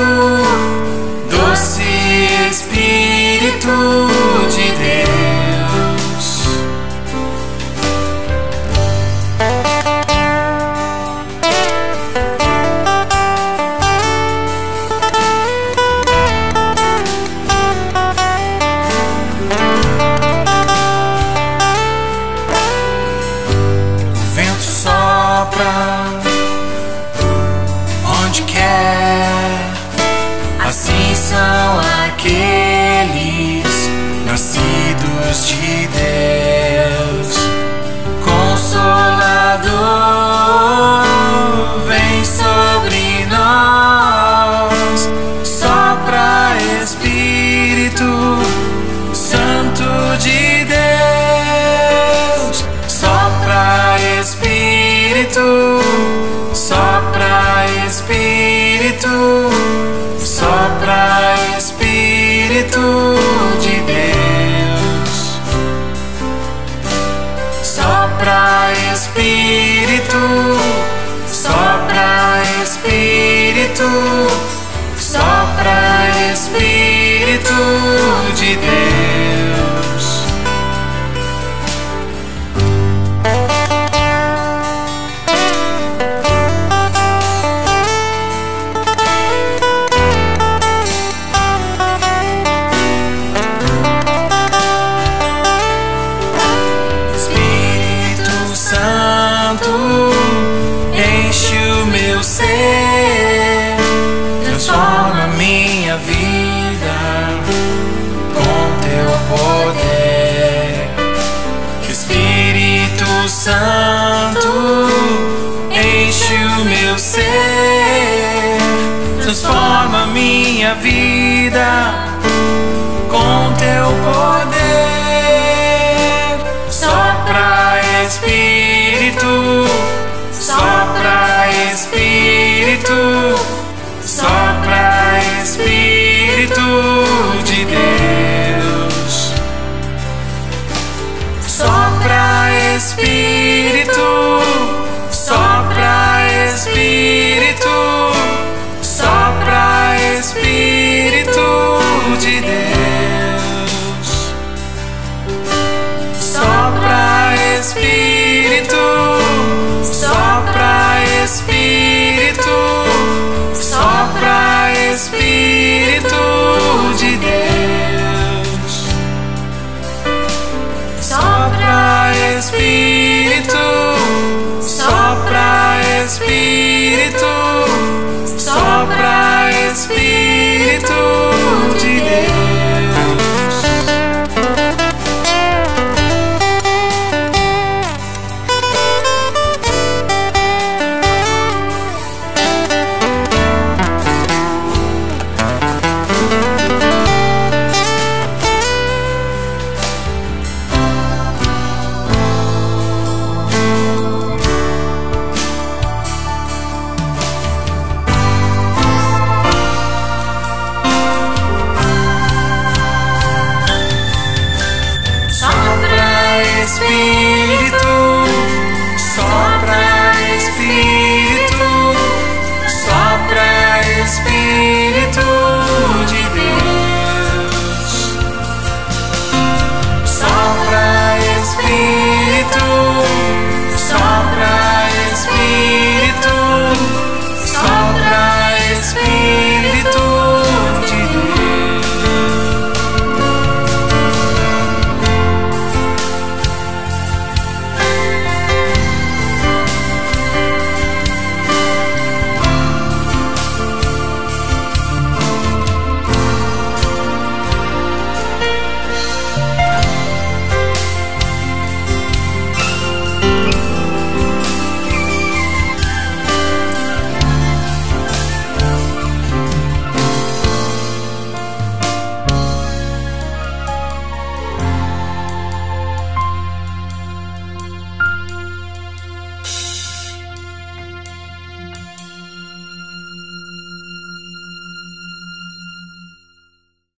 Oh. must